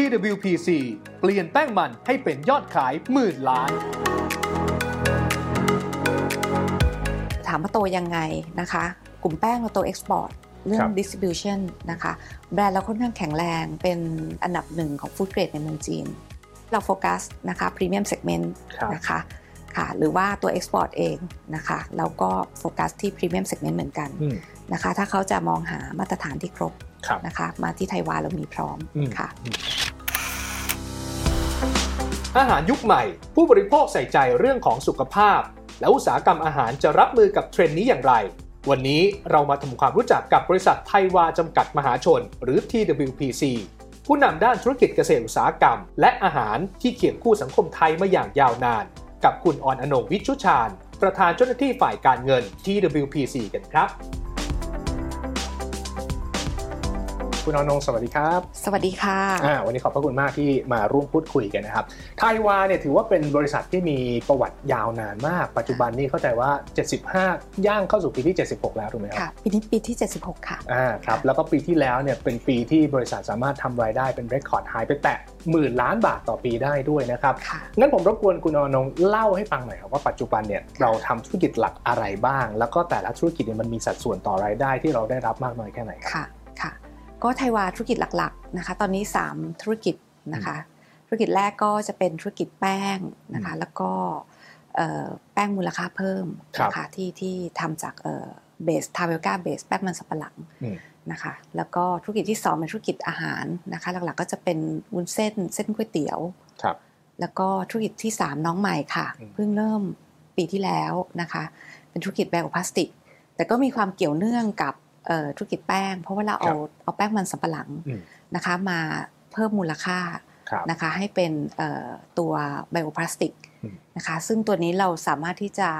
TWPC เปลี่ยนแป้งมันให้เป็นยอดขายหมื่นล้าน ถามว่าโตยังไงนะคะ กลุ่มแป้งเราโตเอ็กซ์พอร์ตเรื่อครังบ distribution นะคะ แบรนด์เราค่อนข้างแข็งแรงเป็นอันดับหนึ่งของ food grade ในเมืองจีน เราโฟกัสนะคะ premium segment ครับนะคะค่ะหรือว่าตัว export เองนะคะเราก็โฟกัสที่ premium segment เหมือนกันอืมนะคะถ้าเขาจะมองหามาตรฐานที่ครบครับนะคะมาที่ไทยวาเรามีพร้อมอืมค่ะ อาหารยุคใหม่ ผู้บริโภคใส่ใจเรื่องของสุขภาพ และอุตสาหกรรมอาหารจะรับมือกับเทรนด์นี้อย่างไร วันนี้เรามาทำความรู้จักกับบริษัทไทยวาจำกัดมหาชน หรือ TWPC ผู้นำด้านธุรกิจเกษตรอุตสาหกรรม และอาหารที่เคียงคู่สังคมไทยมาอย่างยาวนาน กับคุณออนอนงวิชุชาญ ประธานเจ้าหน้าที่ฝ่ายการเงิน TWPC กันครับ คุณอนงสวัสดีครับ สวัสดีค่ะอ่าวันนี้ขอบพระคุณมากที่มาร่วมพูดคุยกันนะครับไทยวาเนี่ยถือว่าเป็นบริษัทที่มีประวัติยาวนานมาก ปัจจุบันนี้เข้าใจว่า 75 ย่างเข้าสู่ปีที่ 76 แล้วถูกไหมครับ ค่ะ ปีนี้ปีที่ 76 ค่ะอ่าครับแล้วก็ปีที่แล้วเนี่ยเป็นปีที่บริษัทสามารถทำรายได้เป็น record high ไปแตะหมื่นล้านบาทต่อปีได้ด้วยนะครับค่ะงั้นผมรบกวนคุณอนงเล่าให้ฟังหน่อยครับว่าปัจจุบันเนี่ยเราทำธุรกิจหลักอะไรบ้าง แล้วก็แต่ละธุรกิจเนี่ยมันมีสัดส่วนต่อรายได้ที่เราได้รับมากน้อยแค่ไหนครับค่ะค่ะ ก็ไทยวาธุรกิจหลักๆนะคะ ตอนนี้ 3 ธุรกิจนะคะ ธุรกิจแรกก็จะเป็นธุรกิจแป้งนะคะ แล้วก็เอ่อแป้งมูลค่าเพิ่มครับนะคะที่ที่ทำจากเบสทาเวลกาเบสแป้งมันสับปะหลังอืมนะคะแล้วก็ธุรกิจที่ 2 เป็นธุรกิจอาหารนะคะหลักๆก็จะเป็นวุ้นเส้นเส้นก๋วยเตี๋ยวครับแล้วก็ธุรกิจที่ 3 น้องใหม่ค่ะอืมเพิ่งเริ่มปีที่แล้วนะคะ เป็นธุรกิจไบโอพลาสติก แต่ก็มีความเกี่ยวเนื่องกับเอ่อ ธุรกิจแป้ง เพราะว่าเราเอาเอาแป้งมันสำปะหลังอืมนะคะมาเพิ่มมูลค่าครับนะคะให้เป็นเอ่อตัวไบโอพลาสติกอืมนะคะซึ่งตัวนี้เราสามารถที่จะ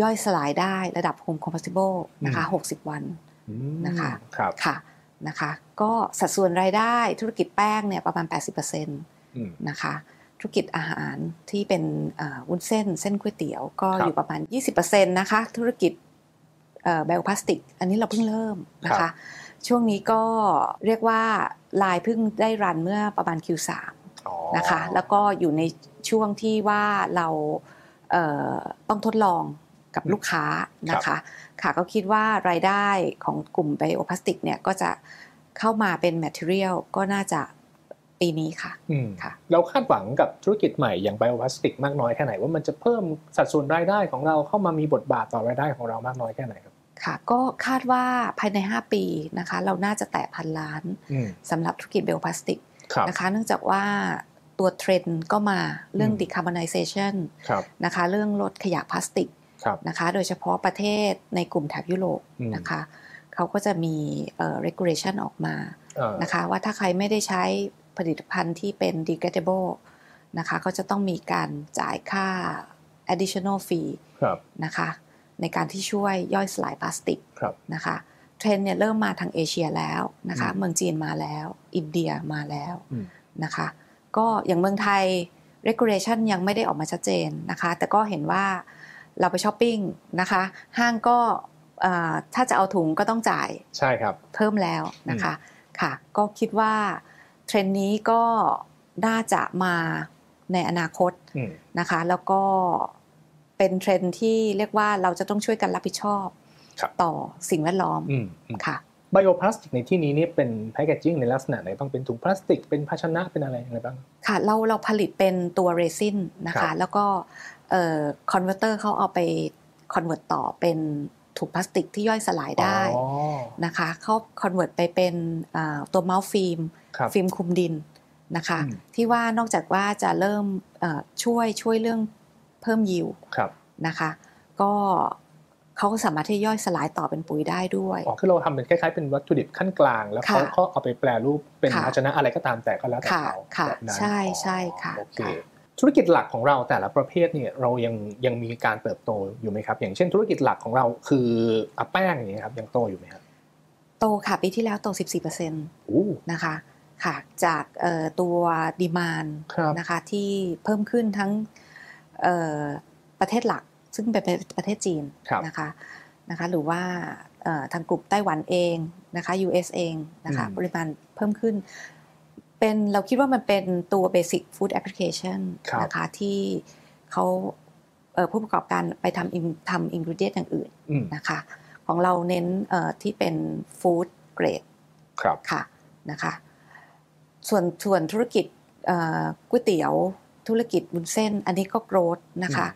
ย่อยสลายได้ระดับ home compatible นะคะ60 วันอืมนะคะครับค่ะนะคะก็สัดส่วนรายได้ธุรกิจแป้งเนี่ยประมาณ 80%อืมนะคะธุรกิจอาหารที่เป็นอ่าวุ้นเส้นเส้นก๋วยเตี๋ยว ก็ครับอยู่ประมาณ 20%นะคะธุรกิจ ไบโอพลาสติก อันนี้เราเพิ่งเริ่มนะครัคะบช่วงนี้ก็เรียกว่าลายเพิ่งได้รันเมื่อประมาณ Q3 อ๋อนะคะแล้วก็อยู่ในช่วงที่ว่าเราเอ่อต้องทดลองกับลูกค้านะคะค่ะก็คิดว่ารายได้ของกลุ่มไบโอพลาสติกเนี่ยก็จะเข้ามาเป็น material ก็น่าจะปีนี้ค่ะอืมค่ะ เราคาดหวังกับธุรกิจใหม่อย่างไบโอพลาสติกมากน้อยแค่ไหนว่ามันจะเพิ่มสัดส่วนรายได้ของเราเข้ามามีบทบาทต่อรายได้ของเรามากน้อยแค่ไหน ครับค่ะก็คาดว่าภายใน 5 ปีนะคะเราน่าจะแตะพันล้านอืมสำหรับธุรกิจเบลพลาสติกครับนะคะเนื่องจากว่าตัวเทรนด์ก็มาเรื่องอืม decarbonization ครับนะคะเรื่องลดขยะพลาสติกครับนะคะโดยเฉพาะประเทศในกลุ่มแถบยุโรปอืมนะคะเขาก็จะมีเอ่อ regulation ออกมาเอ่อนะคะว่าถ้าใครไม่ได้ใช้ผลิตภัณฑ์ที่เป็น degradable นะคะก็จะต้องมีการจ่ายค่า additional fee ครับนะคะ ในการที่ช่วยย่อยสลายพลาสติกครับนะคะเทรนด์เนี่ยเริ่มมาทางเอเชียแล้วนะคะอืมเมืองจีนมาแล้ว อินเดียมาแล้วอืมนะคะก็อย่างเมืองไทย regulation ยังไม่ได้ออกมาชัดเจนนะคะแต่ก็เห็นว่าเราไปช้อปปิ้งนะคะห้างก็เอ่อถ้าจะเอาถุงก็ต้องจ่ายใช่ครับเพิ่มแล้วนะคะค่ะก็คิดว่าเทรนด์นี้ก็น่าจะมาในอนาคตอืมนะคะแล้วก็ เป็นเทรนด์ที่เรียกว่าเราจะต้องช่วยกันรับผิดชอบครับต่อสิ่งแวดล้อมอืมอืมค่ะ bioplastic ในที่นี้เนี่ยเป็น packaging ในลักษณะไหนต้องเป็นถุงพลาสติกเป็นภาชนะเป็นอะไรอะไรบ้างค่ะเราเราผลิตเป็นตัวเรซินนะคะครับแล้วก็เอ่อ converter เขาเอาไป convert ต่อเป็นถุงพลาสติกที่ย่อยสลายได้อ๋อนะคะเขา convert ไปเป็นอ่าตัว mulch film ครับฟิล์มคลุมดินนะคะอืมที่ว่านอกจากว่าจะเริ่มเอ่อช่วยช่วยเรื่อง เพิ่มยิวครับนะคะ ก็เขาก็สามารถที่ย่อยสลายต่อเป็นปุ๋ยได้ด้วยอ๋อคือเราทำเป็นคล้ายๆเป็นวัตถุดิบขั้นกลาง แล้วเขาค่ะก็เอาไปแปรรูปเป็นค่ะภาชนะอะไรก็ตามแต่ก็แล้วแต่ค่ะเขาค่ะแบบนั้นใช่ใช่ค่ะโอเคค่ะธุรกิจหลักของเราแต่ละประเภทเนี่ยเรายังยังมีการเติบโตอยู่ไหมครับ อย่างเช่นธุรกิจหลักของเราคืออะแป้งอย่างนี้ยครับยังโตอยู่ไหมครับโตค่ะปีที่แล้วโต 14%อู้นะคะค่ะจากเอ่อตัวดีมานครับนะคะที่เพิ่มขึ้นทั้งเอ่อ ประเทศหลักซึ่งเป็นประเทศจีนครับนะคะนะคะหรือว่าเอ่อทางกลุ่มไต้หวันเองนะคะ US เองนะคะอืมปริมาณเพิ่มขึ้น เป็นเราคิดว่ามันเป็นตัว basic food application ครับนะคะที่เขาเอ่อผู้ประกอบการไปทำทำอินก e เดียนอย่างอื่นอืมนะคะของเราเน้นเอ่อที่เป็น food grade ครับค่ะนะคะส่วนส่วนธุรกิจเอ่อก๋วยเตี๋ยว ธุรกิจบุนเส้น อันนี้ก็โกรธนะคะ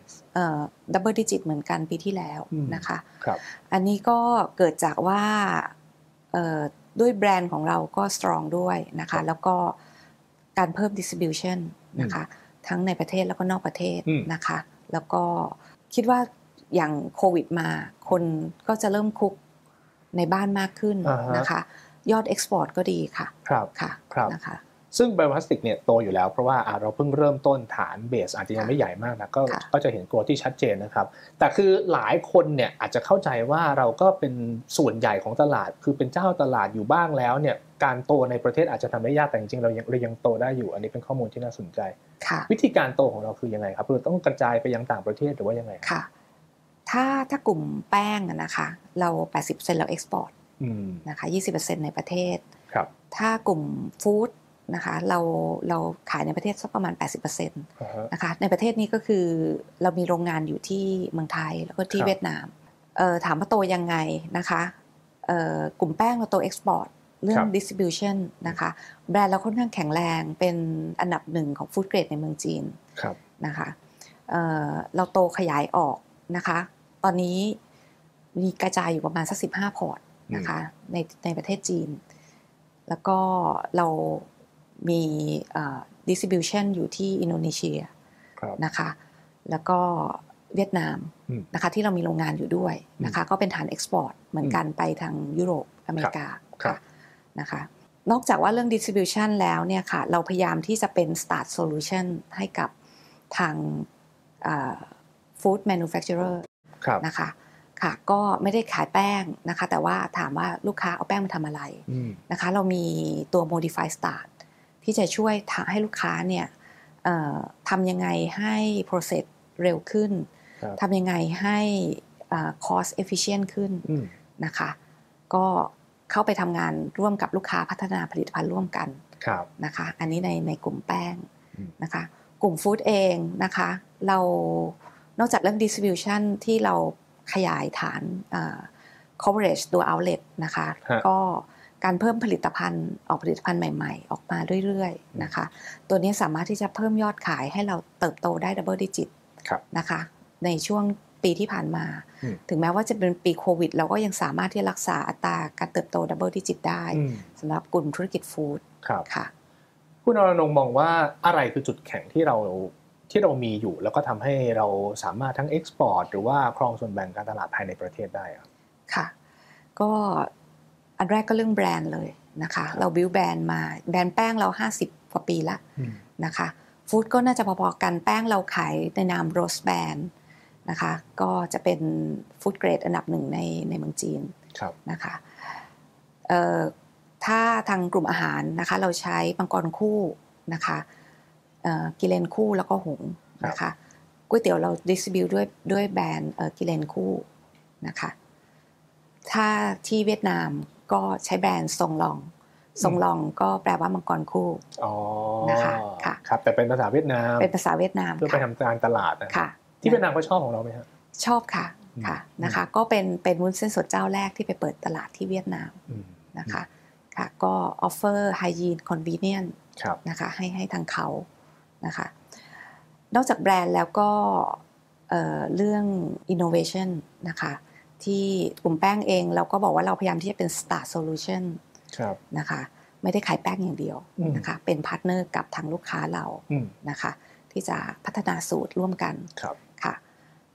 ดับเบิลดิจิตเหมือนกันปีที่แล้วอืมนะคะครับอันนี้ก็เกิดจากว่าเอ่อด้วยแบรนด์ของเราก็ strong ด้วยนะคะครับแล้วก็การเพิ่ม distribution นะคะทั้งในประเทศแล้วก็นอกประเทศอืมนะคะ แล้วก็คิดว่าอย่างโควิดมา คนก็จะเริ่ม cook ในบ้านมากขึ้นอ่าฮะนะคะ ยอด export ก็ดีค่ะ ครับค่ะ ครับนะคะ ซึ่ง bioplastic เนี่ยโตอยู่แล้วเพราะว่าอะเราเพิ่งเริ่มต้นฐาน base อาจจะยังไม่ใหญ่มากนะก็ค่ะก็จะเห็น growth ที่ชัดเจนนะครับ แต่คือหลายคนเนี่ยอาจจะเข้าใจว่าเราก็เป็นส่วนใหญ่ของตลาด คือเป็นเจ้าตลาดอยู่บ้างแล้วเนี่ยการโตในประเทศอาจจะทำได้ยากแต่จริงๆเรายังเรายังโตได้อยู่ อันนี้เป็นข้อมูลที่น่าสนใจค่ะวิธีการโตของเราคือยังไงครับเราต้องกระจายไปยังต่างประเทศหรือว่ายังไงครับค่ะถ้าถ้ากลุ่มแป้งอะนะคะเรา 80%เราเอ็กซ์พอร์ตอืมนะคะ20%ในประเทศครับถ้ากลุ่มฟู้ด นะคะเราเราขายในประเทศสักประมาณ 80%อ่าฮะนะคะในประเทศนี้ก็คือเรามีโรงงานอยู่ที่เมืองไทยแล้วก็ที่ครับเวียดนามเอ่อถามว่าโตยังไงนะคะเอ่อกลุ่มแป้งเราโตเอ็กซ์พอร์ตเรื่อคงรับ distribution นะคะแบรนด์เราค่อนข้างแข็งแรงเป็นอันดับหนึ่งของ food grade ในเมืองจีนครับนะคะเอ่อเราโตขยายออกนะคะตอนนี้มีกระจายอยู่ประมาณสักสิบห้า port นะคะในในประเทศจีน แล้วก็เรา มีเอ่อ distribution อยู่ที่อินโดนีเซียครับนะคะ แล้วก็เวียดนามอืมนะคะที่เรามีโรงงานอยู่ด้วยนะคะก็เป็นฐาน export เหมือนกันไปทางยุโรปอเมริกาครับค่ะนะคะนอกจากว่าเรื่อง distribution แล้วเนี่ยค่ะเราพยายามที่จะเป็น starch solution ให้กับทางอ่า food manufacturer ครับนะคะค่ะก็ไม่ได้ขายแป้งนะคะ แต่ว่าถามว่าลูกค้าเอาแป้งมาทำอะไรอืมนะคะ เรามีตัว modify start ที่จะช่วยทำให้ลูกค้าเนี่ยเอ่อทำยังไงให้ process เร็วขึ้นครับทำยังไงให้อ่า cost efficient ขึ้นอืมนะคะ ก็เข้าไปทำงานร่วมกับลูกค้าพัฒนาผลิตภัณฑ์ร่วมกันครับนะคะ อันนี้ในในกลุ่มแป้งอืมนะคะ กลุ่มฟู้ดเองนะคะ เรานอกจากเรื่อง distribution ที่เราขยายฐานอ่า coverage ตัว outlet นะคะฮะก็ การเพิ่มผลิตภัณฑ์ออกผลิตภัณฑ์ใหม่ ๆ ออกมาเรื่อยๆนะคะ ตัวนี้สามารถที่จะเพิ่มยอดขายให้เราเติบโตได้ double digit ครับนะคะ ในช่วงปีที่ผ่านมาอืมถึงแม้ว่าจะเป็นปีโควิด เราก็ยังสามารถที่จะรักษาอัตราการเติบโต double digit ได้อืมสำหรับกลุ่มธุรกิจฟู้ดครับค่ะ คุณอรนงค์มองว่าอะไรคือจุดแข็งที่เราที่เรามีอยู่ แล้วก็ทำให้เราสามารถทั้ง export หรือว่าครองส่วนแบ่งการตลาดภายในประเทศได้อะค่ะ ก็ อันแรกก็เรื่องแบรนด์เลยนะคะ เราบิวแบรนด์มาแบรนด์แป้งเรา 50กว่าปีละนะคะ food ก็น่าจะพอๆกันแป้งเราขายในนาม Rose Brand นะคะก็จะเป็น food grade อันดับหนึ่งในในเมืองจีนครับนะคะเอ่อถ้าทางกลุ่มอาหารนะคะเราใช้มังกรคู่นะคะเอ่อกิเลนคู่แล้วก็หงส์นะคะก๋วยเตี๋ยวเราดิสติบิวด้วยด้วยแบรนด์เอ่อกิเลนคู่นะคะถ้าที่เวียดนาม ก็ใช้แบรนด์ทรงลองทรงลองก็แปลว่ามังกรคู่อ๋อนะคะค่ะครับแต่เป็นภาษาเวียดนามเป็นภาษาเวียดนามเพื่อไปค่ะทำการตลาดนะค่ะ ที่เวียดนามเขาชอบของเราไหมฮะชอบค่ะค่ะอืมนะคะก็เป็นเป็นวุ้นเส้นสดเจ้าแรกที่ไปเปิดตลาดที่เวียดนามอืมนะคะค่ะก็ offer hygiene convenient ครับนะคะให้ให้ทางเขานะคะนอกจากแบรนด์แล้วก็เอ่อเรื่อง innovation นะคะ ที่กลุ่มแป้งเอง เราก็บอกว่าเราพยายามที่จะเป็น starch solution ครับนะคะไม่ได้ขายแป้งอย่างเดียวอืมนะคะเป็น partner กับทางลูกค้าเราอืมนะคะที่จะพัฒนาสูตรร่วมกันครับค่ะ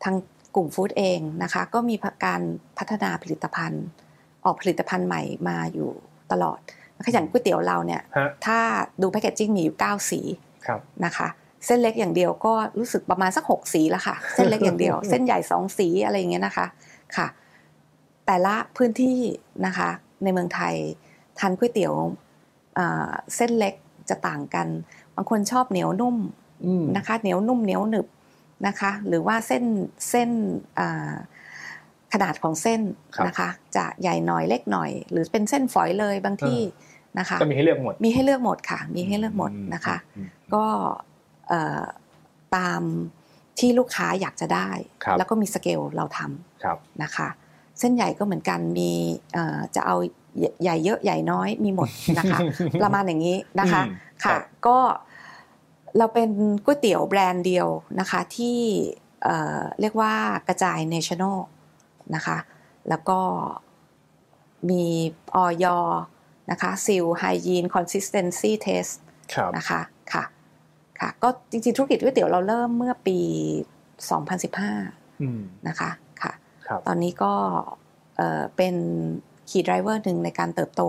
ทางกลุ่มฟู้ดเองนะคะก็มีการพัฒนาผลิตภัณฑ์ ออกผลิตภัณฑ์ใหม่มาอยู่ตลอดนะคะอย่างก๋วยเตี๋ยวเราเนี่ยฮะถ้าดูแพคเกจจิ้งมีอยู่9สีครับนะคะเส้นเล็กอย่างเดียวก็รู้สึกประมาณสัก 6 สีแล้วค่ะ เส้นเล็กอย่างเดียว เส้นใหญ่ 2 สีอะไรอย่างเงี้ยนะคะ ค่ะ แต่ละพื้นที่นะคะในเมืองไทยทานก๋วยเตี๋ยวอ่าเส้นเล็กจะต่างกัน บางคนชอบเหนียวนุ่มอืมนะคะ เหนียวนุ่มเหนียวหนึบนะคะ หรือว่าเส้นเส้นอ่าขนาดของเส้นครับนะคะ จะใหญ่หน่อยเล็กหน่อย หรือเป็นเส้นฝอยเลยบางที่นะคะก็มีให้เลือกหมดมีให้เลือกหมดค่ะ มีให้เลือกหมดนะคะอืมก็เอ่อตาม ที่ลูกค้าอยากจะได้ครับแล้วก็มีสเกลเราทครับำนะคะ เส้นใหญ่ก็เหมือนกันมีเอ่อจะเอาใหญ่เยอะใหญ่น้อยมีหมดนะคะ ประมาณอย่างนี้นะคะอืมคค่ะรับก็เราเป็นก๋วยเตี๋ยวแบรนด์เดียวนะคะที่เอ่อเรียกว่ากระจาย national นะคะ แล้วก็มีออยนะคะซิลไฮยีนคอนสิสเทนซีเทสครับนะคะค่ะ ค่ะ ก็จริงๆธุรกิจก๋วยเตี๋ยวเราเริ่มเมื่อปี 2015อืมนะคะค่ะครับตอนนี้ก็เอ่อเป็น key driver หนึ่งในการเติบโต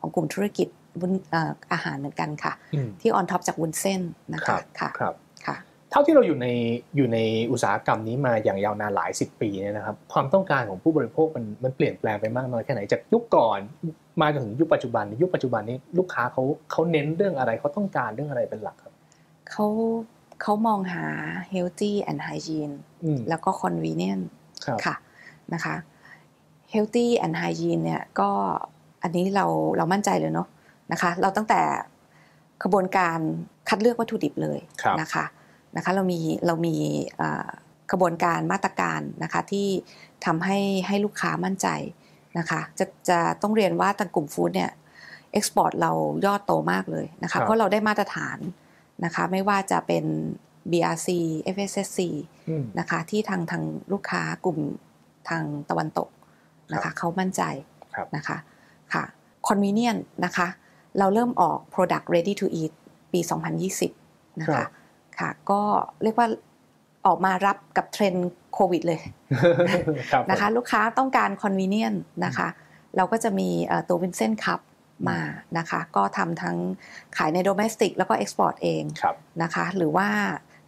ของกลุ่มธุรกิจวุ้นเอ่ออาหารเหมือนกันค่ะอืมที่ on top จากวุ้นเส้นนะครัคะบค่ะครับค่ะเท่าที่เราอยู่ในอยู่ในอุตสาหกรรมนี้มาอย่างยาวนานหลายสิบปีเนี่ยนะครับความต้องการของผู้บริโภคมันมันเปลี่ยนแปลงไปมากน้อยแค่ไหนจากยุคก่อนมาจนถึงยุคปัจจุบันยุคปัจจุบันนี้ลูกค้าเขาเขาเน้นเรื่องอะไรเขาต้องการเรื่องอะไรเป็นหลักครับ เขาเขามองหา healthy and hygiene อืมแล้วก็ convenient ครับค่ะนะคะ healthy and hygiene เนี่ยก็อันนี้เราเรามั่นใจเลยเนาะนะคะ เราตั้งแต่กระบวนการคัดเลือกวัตถุดิบเลยครับนะคะนะคะเรามีเรามีเอ่อกระบวนการมาตรการนะคะที่ทำให้ให้ลูกค้ามั่นใจนะคะจะจะต้องเรียนว่าทางกลุ่มฟู้ดเนี่ยexport เรายอดโตมากเลยนะคะครับเพราะเราได้มาตรฐาน นะคะไม่ว่าจะเป็น BRC FSSC อืมนะคะที่ทางทางลูกค้ากลุ่มทางตะวันตกนะคะครับเขามั่นใจครับนะคะค่ะ convenient นะคะเราเริ่มออก product ready to eat ปี 2020 นะคะครับค่ะก็เรียกว่าออกมารับกับเทรนด์โควิดเลยครับนะคะลูกค้าต้องการ convenient นะคะเราก็จะมีเอ่อตัววินเซนคัพ มานะคะก็ทำทั้งขายใน domestic แล้วก็ export เองครับนะคะหรือว่า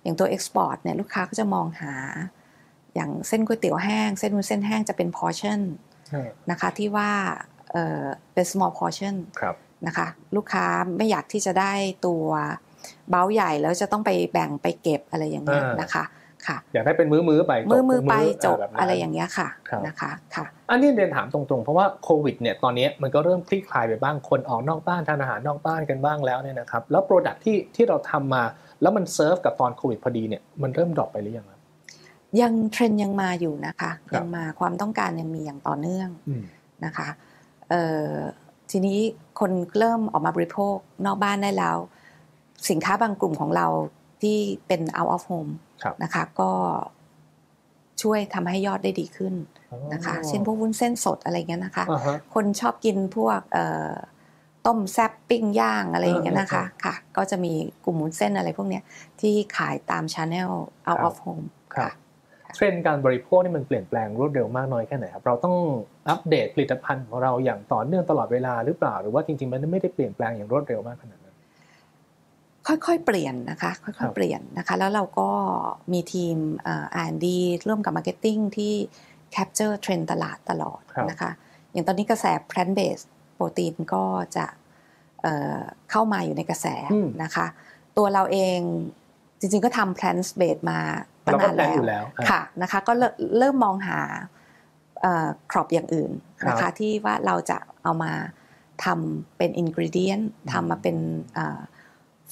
อย่างตัว export เนี่ยลูกค้าก็จะมองหา อย่างเส้นก๋วยเตี๋ยวแห้ง เส้นวุ้นเส้นแห้งจะเป็น portion นะคะที่ว่าเอ่อเป็น small portion ครับนะคะลูกค้าไม่อยากที่จะได้ตัวเบ้าใหญ่แล้วจะต้องไปแบ่งไปเก็บอะไรอย่างเงี้ยอ่านนะคะ ค่ะ อยากได้เป็นมื้อๆไปจบมือมือไปจบแบบนั้นอะไรอย่างเงี้ยค่ะครับนะคะค่ะ อันนี้เรียนถามตรงๆ เพราะว่าโควิดเนี่ยตอนนี้มันก็เริ่มคลี่คลายไปบ้างคนออกนอกบ้านทานอาหารนอกบ้านกันบ้างแล้วเนี่ยนะครับแล้ว product ที่ที่เราทำมา แล้วมันเซิร์ฟกับตอนโควิดพอดีเนี่ยมันเริ่ม drop ไปหรือยังครับยังเทรนด์ยังมาอยู่นะคะครับยังมาความต้องการยังมีอย่างต่อเนื่องอืมนะคะเอ่อทีนี้คนเริ่มออกมาบริโภคนอกบ้านได้แล้ว สินค้าบางกลุ่มของเราที่เป็น out of home ครับ นะคะ ก็ช่วยทำให้ยอดได้ดีขึ้นนะคะ เช่นพวกวุ้นเส้นสดอะไรเงี้ยนะคะอ่าฮะคนชอบกินพวกเอ่อต้มแซบปิ้งย่างอะไรอย่างเงี้ยนะคะเออเออเออค่ะ ก็จะมีกลุ่มวุ้นเส้นอะไรพวกเนี้ยที่ขายตาม channel out ครับ of home ครับค่ะเทรนด์การบริโภคนี่มันเปลี่ยนแปลงรวดเร็วมากน้อยแค่ไหนครับเราต้องอัปเดตผลิตภัณฑ์ของเราอย่างต่อเนื่องตลอดเวลาหรือเปล่า หรือว่าจริงๆมันไม่ได้เปลี่ยนแปลงอย่างรวดเร็วมากขนาดนั้น ค่อยๆเปลี่ยนนะคะค่ครัอยบๆเปลี่ยนนะคะแล้วเราก็มีทีมเอ่อ R&D ร่วมกับ Marketing ที่ capture เทรนด์ตลาดตลอดครับนะคะอย่างตอนนี้กระแส plant based โปรตีนก็จะเอ่อเข้ามาอยู่ในกระแสอืมนะคะ ตัวเราเองจริงๆก็ทำ plant based มาตั้งเราก็นานแพลนแล้อวยู่แล้วอะค่ะนะคะก็เริ่มเริ่มมองหาครอบอย่างอื่นนะครัคะบที่ว่าเราจะเอามาทำเป็นอินกริเดียนทำมาเป็น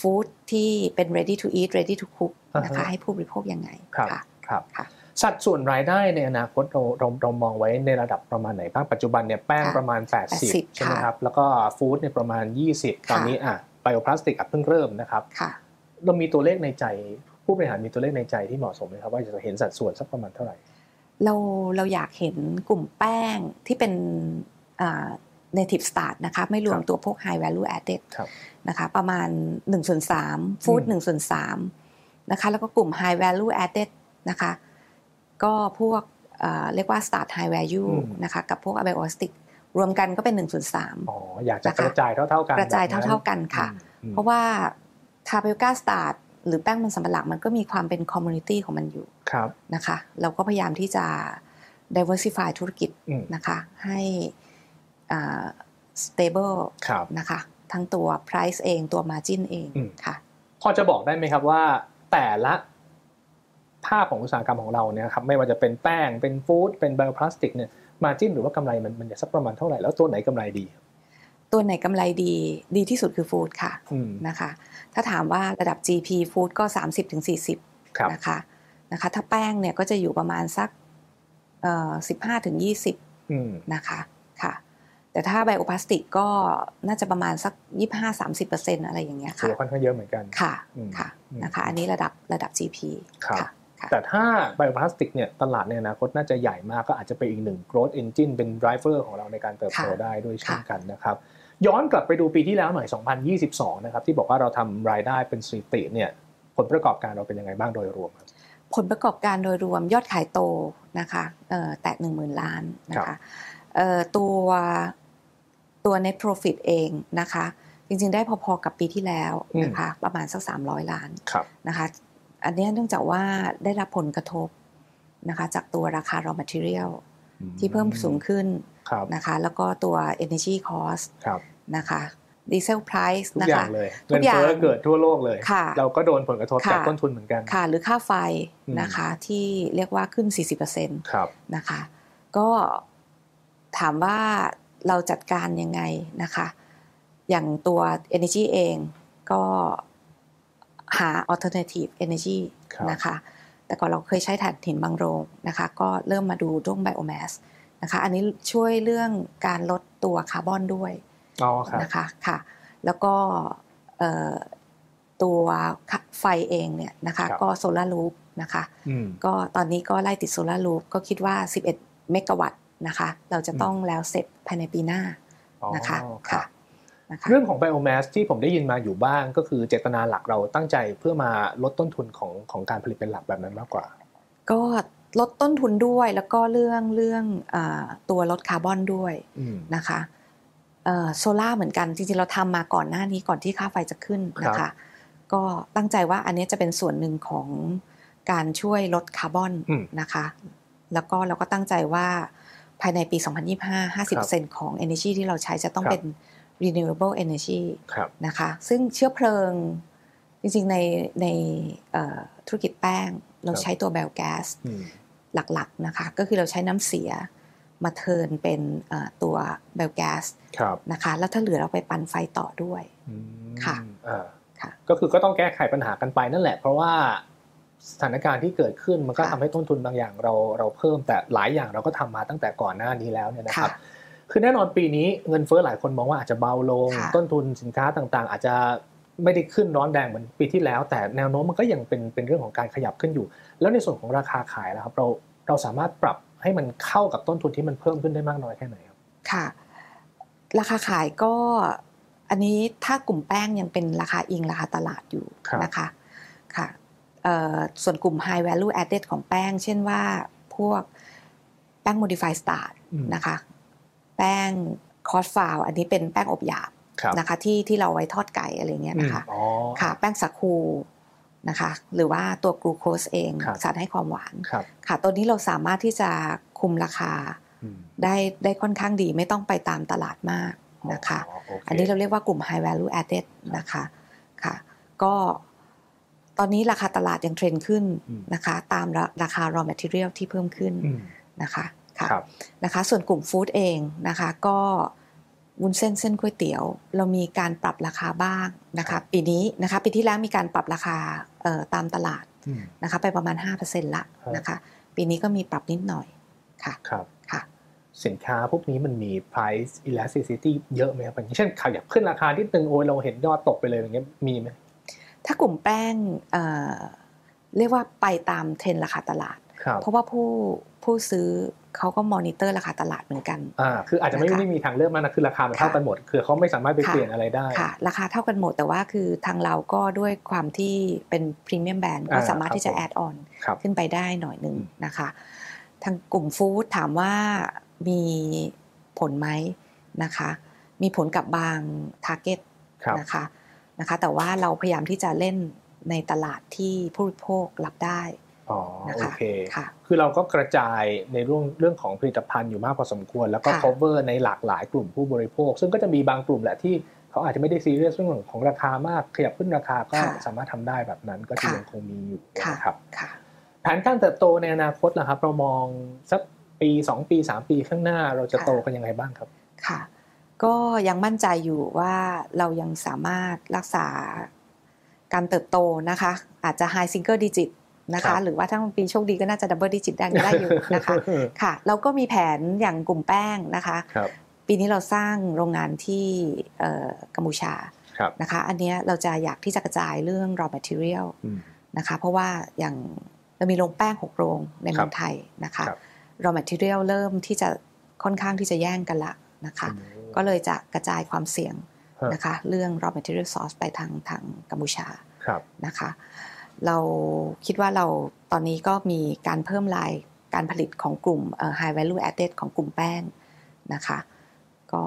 ฟู้ดที่เป็น ready to eat ready to cook อ่าฮะนะคะให้ผู้บริโภคยังไงครับค่ะครับค่ะสัดส่วนรายได้ในอนาคตเราเราเรามองไว้ในระดับประมาณไหนบ้างปัจจุบันเนี่ยแป้งค่ะประมาณ 80 80ใช่ไหมค่ะครับ แล้วก็ฟู้ดเนี่ยประมาณ 20 ตอนนี้อะไบโอพลาสติกอะเพิ่งเริ่มนะครับค่ะเรามีตัวเลขในใจ ผู้บริหารมีตัวเลขในใจที่เหมาะสมไหมครับ ว่าจะเห็นสัดส่วนสักประมาณเท่าไหร่ เราเราอยากเห็นกลุ่มแป้งที่เป็นอ่า native start นะคะไม่รวมครับตัวพวก high value added ครับนะคะประมาณ1ส่วน3ฟู้ดอืม1ส่วน3นะคะแล้วก็กลุ่ม high value added นะคะก็พวกเอ่อเรียกว่า start high value อืมนะคะกับพวก abiotic รวมกันก็เป็น1ส่วน3อ๋ออยากจะนะคะกระจายเท่าๆกันกระจายแบบนั้นเท่าๆกันค่ะอืมเพราะว่า t a p i o c a start หรือแป้งมันสำปะหลังมันก็มีความเป็น community ของมันอยู่ครับนะคะ เราก็พยายามที่จะ diversify ธุรกิจอืมนะคะ ให้อ่า stable ครับนะคะ ทั้งตัว price เองตัว margin เองอืมค่ะ พอจะบอกได้ไหมครับว่าแต่ละภาพของอุตสาหกรรมของเราเนี่ยครับไม่ว่าจะเป็นแป้งเป็นฟู้ดเป็นไบโอพลาสติกเนี่ยมาจิ้นหรือว่ากำไรมันมันจะสักประมาณเท่าไหร่แล้วตัวไหนกำไรดี ตัวไหนกำไรดีดีที่สุดคือฟู้ดค่ะอืมนะคะ ถ้าถามว่าระดับ GP ฟู้ดก็ 30-40ครับนะคะนะคะ ถ้าแป้งเนี่ยก็จะอยู่ประมาณสักเอ่อ15-20อืมนะคะค่ะ แต่ถ้าไบโอพลาสติกก็น่าจะประมาณสัก 25-30%อะไรอย่างเงี้ยถือค่ะว่าค่อนข้างเยอะเหมือนกันค่ะอืมค่ะอืมนะคะอันนี้ระดับระดับ GP ครับค่ะค่ะแต่ถ้าไบโอพลาสติกเนี่ยตลาดในอนาคตน่าจะใหญ่มากก็อาจจะเป็นอีกหนึ่ง growth engine เป็น driver ของเราในการเติบโตค่ะได้ด้วยเช่นค่ะกันนะครับย้อนกลับไปดูปีที่แล้วหน่อย 2022 นะครับที่บอกว่าเราทำรายได้เป็นสถิติเนี่ยผลประกอบการเราเป็นยังไงบ้างโดยรวมครับผลประกอบการโดยรวมยอดขายโตนะคะเอ่อแตะหนึ่งหมื่นล้านนะครัคะบเอ่อตัว ตัว net profit เองนะคะ จริงๆ ได้พอๆกับปีที่แล้วนะคะประมาณสัก 300 ล้านครับนะคะ อันเนี้ยเนื่องจากว่าได้รับผลกระทบนะคะจากตัวราคา raw material ที่เพิ่มสูงขึ้นครับนะคะแล้วก็ตัว energy cost ครับนะคะดีเซล price ทุกนะอย่าคะงเลยทุเงินกอย่างเฟ้อเกิดทั่วโลกเลยค่ะเราก็โดนผลกระทบจากค่ะต้นทุนเหมือนกันค่ะ หรือค่าไฟอืมนะคะที่เรียกว่าขึ้น 40%ครับนะคะ ก็ถามว่า เราจัดการยังไงนะคะ อย่างตัว Energy เองก็หา alternative energy ครับนะคะ แต่ก่อนเราเคยใช้ถ่านหินบางโรงนะคะ ก็เริ่มมาดูเรื่อง biomass นะคะ อันนี้ช่วยเรื่องการลดตัวคาร์บอนด้วยอ๋อครับนะคะค่ะ แล้วก็เอ่อตัวไฟเองเนี่ยนะคะครับก็โซลารูปนะคะอืมก็ตอนนี้ก็ไล่ติดโซลารูปก็คิดว่า 11 เมกะวัตต์ นะคะ เราจะต้องแล้วเสร็จภายในปีหน้าอ๋อนะคะครัค่ะบนะคะเรื่องของไบโอแมสที่ผมได้ยินมาอยู่บ้างก็คือเจตนาหลักเราตั้งใจเพื่อมาลดต้นทุนของของการผลิตเป็นหลักแบบนั้นมากกว่า ก็ลดต้นทุนด้วยแล้วก็เรื่องเรื่องอาตัวลดคาร์บอนด้วยอืมนะคะโซล่าร์เหมือนกันจริงๆเราทำมาก่อนหน้านี้ก่อนที่ค่าไฟจะขึ้นนะครัคะบก็ตั้งใจว่าอันนี้จะเป็นส่วนหนึ่งของการช่วยลดคาร์บอนอืมนะคะ แล้วก็เราก็ตั้งใจว่า ภายในปี 2025 50%ของ energy ที่เราใช้จะต้องครับเป็น renewable energy ครับนะคะ ซึ่งเชื้อเพลิงจริงๆในในเอ่อธุรกิจแป้ง เราใช้ตัว bio gas อืมหลักๆนะคะก็คือเราใช้น้ำเสียมาเทิร์นเป็นเอ่อตัว bio gas ครับนะคะแล้วถ้าเหลือเราไปปั่นไฟต่อด้วยอืมค่ะอ่าค่ะก็คือก็ต้องแก้ไขปัญหากันไปนั่นแหละ เพราะว่า สถานการณ์ที่เกิดขึ้นมันก็ค่ะทำให้ต้นทุนบางอย่างเราเราเพิ่มแต่หลายอย่างเราก็ทำมาตั้งแต่ก่อนหน้านี้แล้วเนี่ยนะครับค่ะคือแน่นอนปีนี้เงินเฟ้อหลายคนมองว่าอาจจะเบาลงค่ะต้นทุนสินค้าต่างๆ อาจจะไม่ได้ขึ้นร้อนแรงเหมือนปีที่แล้ว แต่แนวโน้มมันก็ยังเป็นเป็นเรื่องของการขยับขึ้นอยู่ แล้วในส่วนของราคาขายนะครับเราเราสามารถปรับให้มันเข้ากับต้นทุนที่มันเพิ่มขึ้นได้มากน้อยแค่ไหนครับค่ะ ราคาขายก็อันนี้ถ้ากลุ่มแป้งยังเป็นราคาอิงราคาตลาดอยู่ครับนะคะค่ะเอ่อ ส่วนกลุ่ม high value added ของแป้ง เช่นว่าพวกแป้ง modify start อืมนะคะ แป้งคอสฟาวอันนี้เป็นแป้งอบหยาบครับนะคะที่ที่เราไว้ทอดไก่อะไรเงี้ยนะคะอืมอ๋อค่ะแป้งสาคูนะคะหรือว่าตัวกลูโคสเองครับสารให้ความหวานครับค่ะตัวนี้เราสามารถที่จะคุมราคาอืมได้ได้ค่อนข้างดีไม่ต้องไปตามตลาดมากนะคะอ๋อโเคอันนี้เราเรียกว่ากลุ่ม high value added นะคะค่ะก็ ตอนนี้ราคาตลาดยังเทรนขึ้นอืมนะคะ ตามราราคา raw material ที่เพิ่มขึ้นอืมนะคะค่ะครับนะคะ ส่วนกลุ่มฟู้ดเองนะคะ ก็วุ้นเส้นเส้นก๋วยเตี๋ยว เรามีการปรับราคาบ้างนะครัคะบปีนี้นะคะปีที่แล้วมีการปรับราคาเอ่อตามตลาดอืมนะคะ ไปประมาณ 5%ละครับนะคะ ปีนี้ก็มีปรับนิดหน่อยค่ะครับค่ะสินค้าพวกนี้มันมี price elasticity เยอะไหมครับอย่างเช่นขยับขึ้นราคาที่ตึงโอ้ยเราเห็นยอดตกไปเลยอย่างเงี้ยมีไหม ถ้ากลุ่มแป้งเอ่อเรียกว่าไปตามเทรนด์ราคาตลาดครับเพราะว่าผู้ผู้ซื้อเขาก็มอนิเตอร์ราคาตลาดเหมือนกันอ่าคืออาจจะไม่นะคะไม่มีทางเลือกมากนะคือราคามันเท่ากันหมด คือเขาไม่สามารถไปค่ะเปลี่ยนอะไรได้ค่ะ ราคาเท่ากันหมดแต่ว่าคือทางเราก็ด้วยความที่เป็น premium brand ก็อ่าสามารถที่จะครับผมแอดออนครับขึ้นไปได้หน่อยหนึ่งอืมนะคะ ทางกลุ่ม food ถามว่ามีผลไหมนะคะ มีผลกับบาง target ครับนะคะ นะคะ แต่ว่าเราพยายามที่จะเล่นในตลาดที่ผู้บริโภครับได้อ๋อนะคะโอเคค่ะคือเราก็กระจายในเรื่องเรื่องของผลิตภัณฑ์อยู่มากพอสมควร แล้วก็ค่ะ cover ในหลากหลายกลุ่มผู้บริโภค ซึ่งก็จะมีบางกลุ่มแหละที่เขาอาจจะไม่ได้ซีเรียสเรื่องของราคามากขยับขึ้นราคาก็ค่ะสามารถทำได้แบบนั้นก็จะค่ะยังคงมีอยู่ค่ะนะครับค่ะแผนการเติบโตในอนาคตล่ะครับ เรามองสักปี 2 ปี 3 ปีข้างหน้าเราจะค่ะโตกันยังไงบ้างครับค่ะ ก็ยังมั่นใจอยู่ว่าเรายังสามารถรักษาการเติบโตนะคะ อาจจะ high single digit นะครัคะบหรือว่าถ้าปีโชคดีก็น่าจะ double digit ได้ได้อยู่นะคะค่ะเราก็มีแผนอย่างกลุ่มแป้งนะคะครับปีนี้เราสร้างโรงงานที่เอ่อกัมพูชาครับนะคะอันเนี้ยเราจะอยากที่จะกระจายเรื่อง raw material อืมนะคะเพราะว่าอย่างเรามีโรงแป้ง6โรงในเมืองไทยนะคะครับ raw material เริ่มที่จะค่อนข้างที่จะแย่งกันละนะคะ ก็เลยจะกระจายความเสี่ยงฮะนะคะเรื่อง raw material source ไปทางทางกัมพูชาครับนะคะ เราคิดว่าเราตอนนี้ก็มีการเพิ่มลายการผลิตของกลุ่มเอ่อ high value added ของกลุ่มแป้งนะคะก็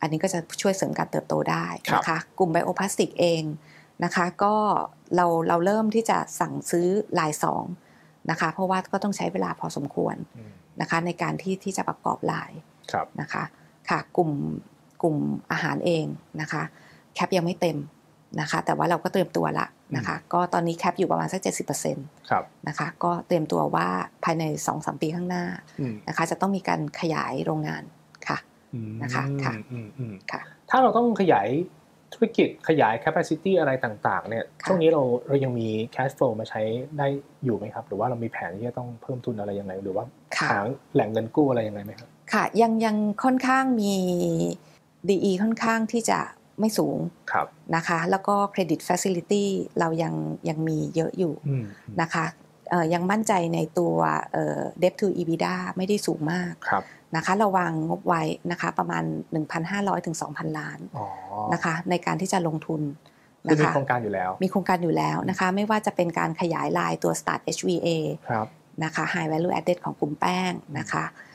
อันนี้ก็จะช่วยเสริมการเติบโตได้นะคะกลุ่มไบโอพลาสติกเองนะคะก็เราเราเริ่มที่จะสั่งซื้อลายสองนะคะเพราะว่าก็ต้องใช้เวลาพอสมควรอืมนะคะในการที่ที่จะประกอบลายครับนะคะ ค่ะกลุ่มกลุ่มอาหารเองนะคะแคปยังไม่เต็มนะคะแต่ว่าเราก็เตรียมตัวละนะคะก็ตอนนี้แคปอยู่ประมาณสัก70%นครับนะคะก็เตรียมตัวว่าภายใน2-3ปีข้างหน้าอืมนะคะจะต้องมีการขยายโรงงานค่ะนะคะค่ะอืมอืมค่ะถ้าเราต้องขยายธุรกิจขยาย capacity อะไรต่างๆเนี่ยค่ะช่วงนี้เราเรายังมี cash flow มาใช้ได้อยู่ไหมครับ หรือว่าเรามีแผนที่จะต้องเพิ่มทุนอะไรยังไง หรือว่าค่ะหาแหล่งเงินกู้อะไรยังไงไหมครับ ค่ะยังยังค่อนข้างมี DE ค่อนข้างที่จะไม่สูงครับนะคะ แล้วก็ Credit Facility เรายังยังมีเยอะอยู่อืมนะคะเอ่อยังมั่นใจในตัวเอ่อ debt to EBITDA ไม่ได้สูงมากครับนะคะเราวางงบไว้นะคะประมาณ 1,500ถึง2,000 ล้านอ๋อนะคะในการที่จะลงทุนคือนะมีคะโครงการอยู่แล้ว มีโครงการอยู่แล้วนะคะไม่ว่าจะเป็นการขยายลายตัว Start HVA ครับนะคะ High Value Added ของกลุ่มแป้งนะคะเอ่อ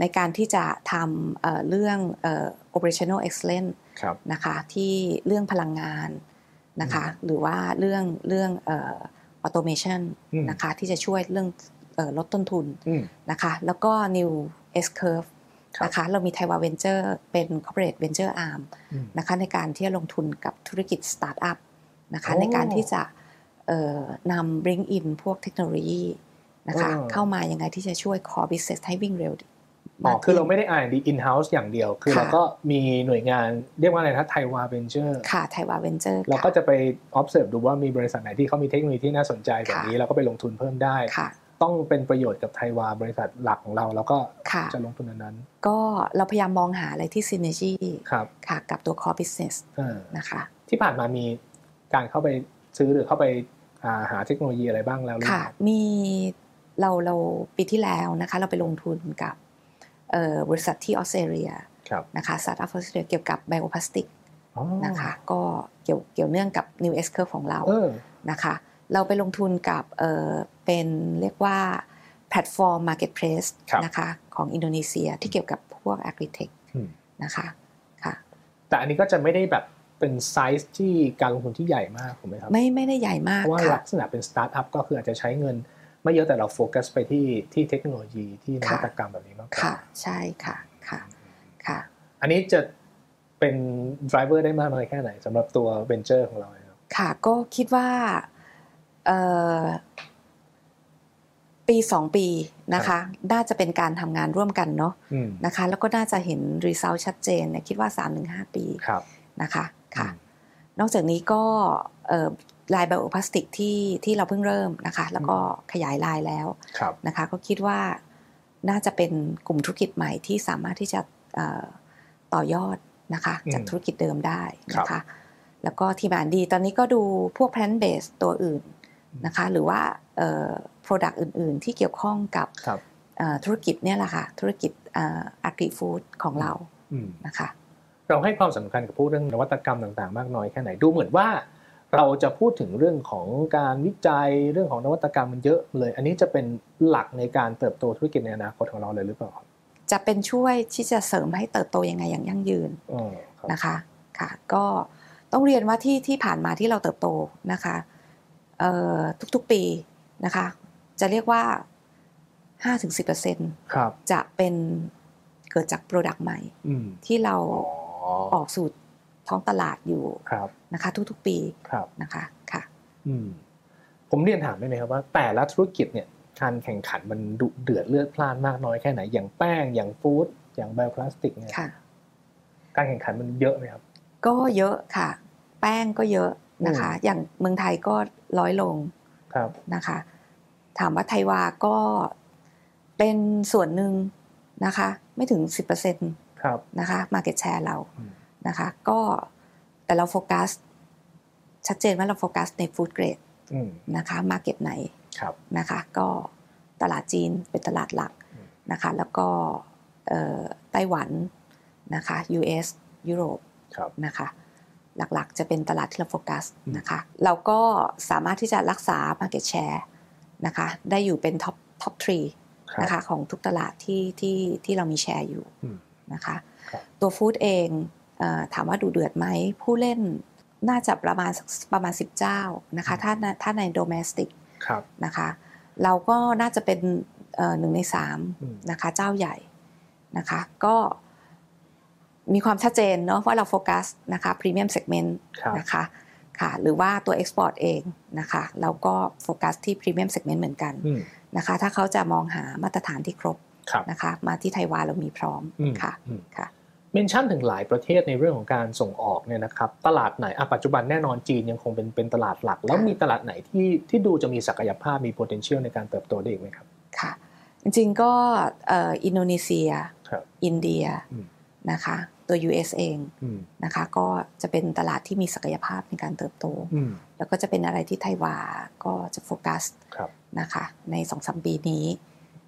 ในการที่จะทำเอ่อเรื่องเอ่อ Operational Excellence ครับนะคะที่เรื่องพลังงานนะคะหรือว่าเรื่องเรื่องเอ่อ automation อืมนะคะที่จะช่วยเรื่องเอ่อลดต้นทุนอืมนะคะแล้วก็ new S curve ครับนะคะเรามีไทวาเวนเจอร์เป็น corporate venture arm อืมนะคะในการที่จะลงทุนกับธุรกิจสตาร์ทอัพนะคะโอ้ในการที่จะเอ่อนำ bring in พวกเทคโนโลยี นะคะอ๋อเข้ามายังไงที่จะช่วย core business ให้วิ่งเร็วอ๋อก็คือเราคือไม่ได้ R&D in house อย่างเดียว คือค่ะเราก็มีหน่วยงานเรียกว่าอะไรนะไทวาเ e นเจอร์ค่ะไทวาเวนเจอร์เราก็จะไป observe ดูว่ามีบริษัทไหนที่เขามีเทคโนโลยีที่น่าสนใจแบบนี้เราก็ไปลงทุนเพิ่มได้ค่ะต้องเป็นประโยชน์กับไทยวาบริษัทหลักของเราแล้วก็ค่ะจะลงทุนอันนั้น ก็เราพยายามมองหาอะไรที่ synergy ครับค่ะกับตัว core business เออนะคะที่ผ่านมามีการเข้าไปซื้อหรือเข้าไปอ่าหาเทคโนโลยีอะไรบ้างแล้วหรือค่ะเปล่ามี เราเราปีที่แล้วนะคะเราไปลงทุนกับเอ่อบริษัทที่ออสเตรเลียครับนะคะสตาร์ทอัพออสเตรเลียเกี่ยวกับไบโอพลาสติกอ๋อนะคะก็เกี่ยวเกี่ยวเนื่องกับ New S Curve ของเราเออนะคะเราไปลงทุนกับเอ่อเป็นเรียกว่า platform Marketplace ครับนะคะของอินโดนีเซียที่เกี่ยวกับพวก Agritech อืมนะคะค่ะแต่อันนี้ก็จะไม่ได้แบบเป็นไซส์ที่การลงทุนที่ใหญ่มากถูกไหมครับไม่ไม่ได้ใหญ่มากเพราะว่าค่ะลักษณะเป็นสตาร์ทอัพก็คืออาจจะใช้เงิน ไม่เยอะแต่เราโฟกัสไปที่ที่เทคโนโลยีที่นวัตกรรมแบบนี้มากกว่าค่ะ ใช่ค่ะค่ะค่ะ อันนี้จะเป็น driver ได้มากน้อยแค่ไหนสำหรับตัว venture ของเราครับค่ะก็คิดว่าเอ่อปีสองปีนะคะ น่าจะเป็นการทำงานร่วมกันเนาะอืมนะคะ แล้วก็น่าจะเห็นรีซ l ชัดเจนเนี่ยคิดว่า3-5ปีครับนะคะค่ะ นอกจากนี้ก็เอ่อ ลายไบโอพลาสติกที่ที่เราเพิ่งเริ่มนะคะ แล้วก็ขยายลายแล้วครับนะคะ ก็คิดว่าน่าจะเป็นกลุ่มธุรกิจใหม่ที่สามารถที่จะเอ่อต่อยอดนะคะอืมจากธุรกิจเดิมได้นะครัคะบแล้วก็ทีมานดีตอนนี้ก็ดูพวก plant based ตัวอื่นนะคะ หรือว่าเอ่อ product อื่น ๆ ที่เกี่ยวข้องกับครับเอ่อธุรกิจเนี่ยแหละค่ะ ธุรกิจเอ่อ agri food ของเราอืมนะคะ เราให้ความสำคัญกับพูดเรื่องนวัตกรรมต่าง ๆ มากน้อยแค่ไหนดูเหมือนว่า เราจะพูดถึงเรื่องของการวิจัยเรื่องของนวัตกรรมมันเยอะเลย อันนี้จะเป็นหลักในการเติบโตธุรกิจในอนาคตของเราเลยหรือเปล่าครับจะเป็นช่วยที่จะเสริมให้เติบโตยังไงอย่างยั่งยืนอ๋อครับนะคะค่ะก็ต้องเรียนว่าที่ที่ผ่านมาที่เราเติบโตนะคะเอ่อทุกๆปีนะคะ จะเรียกว่า5-10%ครับจะเป็นเกิดจาก product ใหม่อืมที่เราอ๋อออกสู่ ท้องตลาดอยู่ครับนะคะ ทุกๆปีครับนะคะค่ะอืมผมเรียนถามได้ไหมครับว่า แต่ละธุรกิจเนี่ยการแข่งขันมันดุเดือดเลือดพล่านมากน้อยแค่ไหน อย่างแป้งอย่างฟู้ดอย่างไบโอพลาสติกเนี่ยค่ะการแข่งขันมันเยอะไหมครับ ก็เยอะค่ะ แป้งก็เยอะนะคะ อย่างเมืองไทยก็ร้อยลงครับนะคะ ถามว่าไทยวาก็เป็นส่วนหนึ่งนะคะ ไม่ถึง 10%ครับนะคะ Market Share เราอืม นะคะ ก็แต่เราโฟกัสชัดเจนว่าเราโฟกัสในฟู้ดเกรดอืมนะคะ Market ไหนครับนะคะ ก็ตลาดจีนเป็นตลาดหลักอืมนะคะ แล้วก็เอ่อไต้หวันนะคะ US ยุโรปครับนะคะ หลักๆจะเป็นตลาดที่เราโฟกัสอืมนะคะ เราก็สามารถที่จะรักษา Market Share นะคะ ได้อยู่เป็น top top three ครับนะคะของทุกตลาดที่ที่ที่เรามีแชร์อยู่อืมนะคะครับตัว food เองเออ ถามว่าดูเดือดไหมผู้เล่นน่าจะประมาณสักประมาณ 10 เจ้านะคะถ้าในถ้าใน domestic ครับนะคะเราก็น่าจะเป็นเอ่อหนึ่งในสามอืมนะคะเจ้าใหญ่นะคะก็มีความชัดเจนเนาะว่าเราโฟกัสนะคะ premium segment ครับนะคะค่ะหรือว่าตัว Export เองนะคะเราก็โฟกัสที่พรีเมียมเซกเมนต์เหมือนกันอืมนะคะถ้าเขาจะมองหามาตรฐานที่ครบครับนะคะมาที่ไทยวาเรามีพร้อมอืมค่ะอืมค่ะเมนชั่นถึงหลายประเทศในเรื่องของการส่งออกเนี่ยนะครับตลาดไหนอะปัจจุบันแน่นอนจีนยังคงเป็นเป็นตลาดหลัก แล้วมีตลาดไหนที่ที่ดูจะมีศักยภาพมี potential ในการเติบโตได้อีกไหมครับค่ะจริงๆก็เอ่ออินโดนีเซียครับอินเดียอืมนะคะตัว US เองอืมนะคะก็จะเป็นตลาดที่มีศักยภาพในการเติบโตอืมแล้วก็จะเป็นอะไรที่ไทยวาก็จะโฟกัสครับนะคะในสองสามปีนี้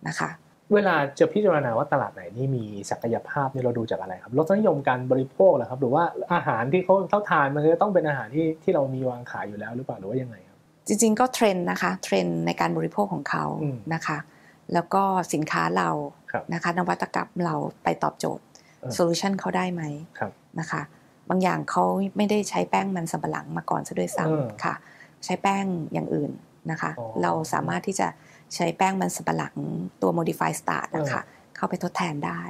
นะคะ เวลาจะพิจารณาว่าตลาดไหนที่มีศักยภาพเนี่ยเราดูจากอะไรครับรสนิยมการบริโภคเหรอครับ หรือว่าอาหารที่เขาเขาทานมันจะต้องเป็นอาหารที่ที่เรามีวางขายอยู่แล้วหรือเปล่าหรือว่ายังไงครับ จริง ๆ ก็เทรนด์นะคะเทรนด์ในการบริโภคของเขาอืมนะคะ แล้วก็สินค้าเราครับนะคะนวัตกรรมเราไปตอบโจทย์เออ solution เขาได้ไหมครับนะคะ บางอย่างเขาไม่ได้ใช้แป้งมันสำปะหลังมาก่อนซะด้วยเออซะด้วยค่ะ ใช้แป้งอย่างอื่นนะคะอ๋อเราสามารถที่จะ ใช้แป้งมันสำปะหลังตัว modified starch นะคะ เข้าไปทดแทนได้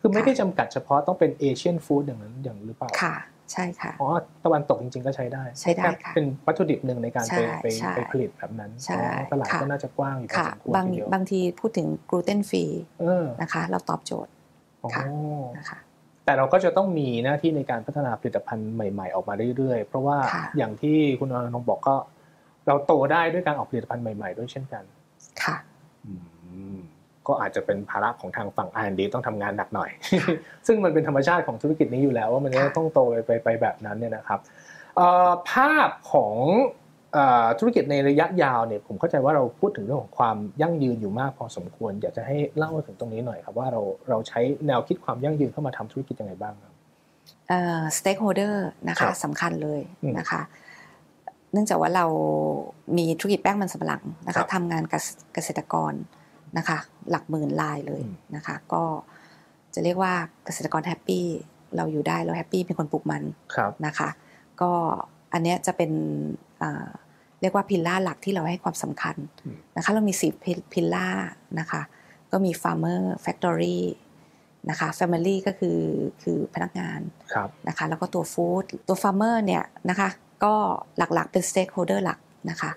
คือไม่ได้จำกัดเฉพาะต้องเป็น Asian food อย่างนั้นอย่างหรือเปล่า ค่ะ ใช่ค่ะ อ๋อ ตะวันตกจริงๆก็ใช้ได้ ใช้ได้แค่ค่ะ เป็นวัตถุดิบหนึ่งในการไปใช่ไปใช่ไปผลิตแบบนั้นใช่อ๋อตลาดค่ะก็น่าจะกว้างอยู่พอค่ะสมควรบางทีเดียวบางทีพูดถึงกลูเตนฟรีเออนะคะ เราตอบโจทย์อ๋อค่ะนะคะแต่เราก็จะต้องมีหน้าที่ในการพัฒนาผลิตภัณฑ์ใหม่ ๆ ออกมาเรื่อยๆ เพราะว่าค่ะอย่างที่คุณอานงค์บอกก็ เราโตได้ด้วยการออกผลิตภัณฑ์ใหม่ ๆ ด้วยเช่นกัน ค่ะก็อาจจะเป็นภาระของทางฝั่ง R&D ต้องทำงานหนักหน่อย ซึ่งมันเป็นธรรมชาติของธุรกิจนี้อยู่แล้วว่ามันจะค่ะต้องโตไปไปไปแบบนั้นเนี่ยนะครับเอ่อภาพของเอ่อธุรกิจในระยะยาวเนี่ยผมเข้าใจว่าเราพูดถึงเรื่องของความยั่งยืนอยู่มากพอสมควร อยากจะให้เล่าถึงตรงนี้หน่อยครับว่าเราเราใช้แนวคิดความยั่งยืนเข้ามาทำธุรกิจยังไงบ้างครับ stakeholderนะครัคะสำคัญเลยอืมนะคะ เนื่องจากว่าเรามีธุรกิจแป้งมันสำปะหลังนะครับนะคะทำงานกับเกษตรกรนะคะ หลักหมื่นรายเลยอืมนะคะ ก็จะเรียกว่าเกษตรกร happy เราอยู่ได้เรา happy เป็นคนปลูกมันครับนะคะ ก็อันเนี้ยจะเป็นอ่าเรียกว่า pillar หลักที่เราให้ความสำคัญอืมนะคะ เรามีสี่ pillar นะคะ ก็มี farmer factory นะคะ family ก็คือคือพนักงานครับนะคะ แล้วก็ตัว food ตัว farmer เนี่ยนะคะ ก็หลักๆเป็น stakeholder หลักนะคะ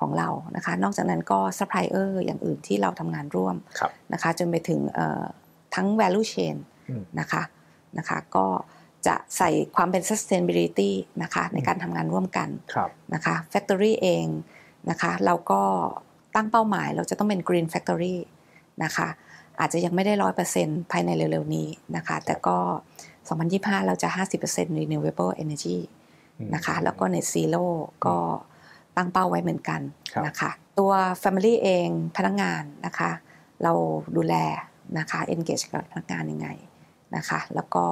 ของเรานะคะนอกจากนั้นก็ซัพพลายเออร์อย่างอื่นที่เราทำงานร่วมครับนะคะจนไปถึงเอ่อทั้ง value chain อืมนะคะนะคะก็จะใส่ความเป็น sustainability นะคะในการทำงานร่วมกันครับนะคะ factory เองนะคะเราก็ตั้งเป้าหมายเราจะต้องเป็น green factory นะคะอาจจะยังไม่ได้ร้อยเปอร์เซ็นต์ภายในเร็วๆนี้นะคะแต่ก็ 2025 เราจะ 50% renewable energy อืม นะคะ แล้วก็ net zero ก็ตั้งเป้าไว้เหมือนกันครับนะคะ ตัว family เองพนักงานนะคะ เราดูแลนะคะ engage กับพนักงานยังไงนะคะ แล้วก็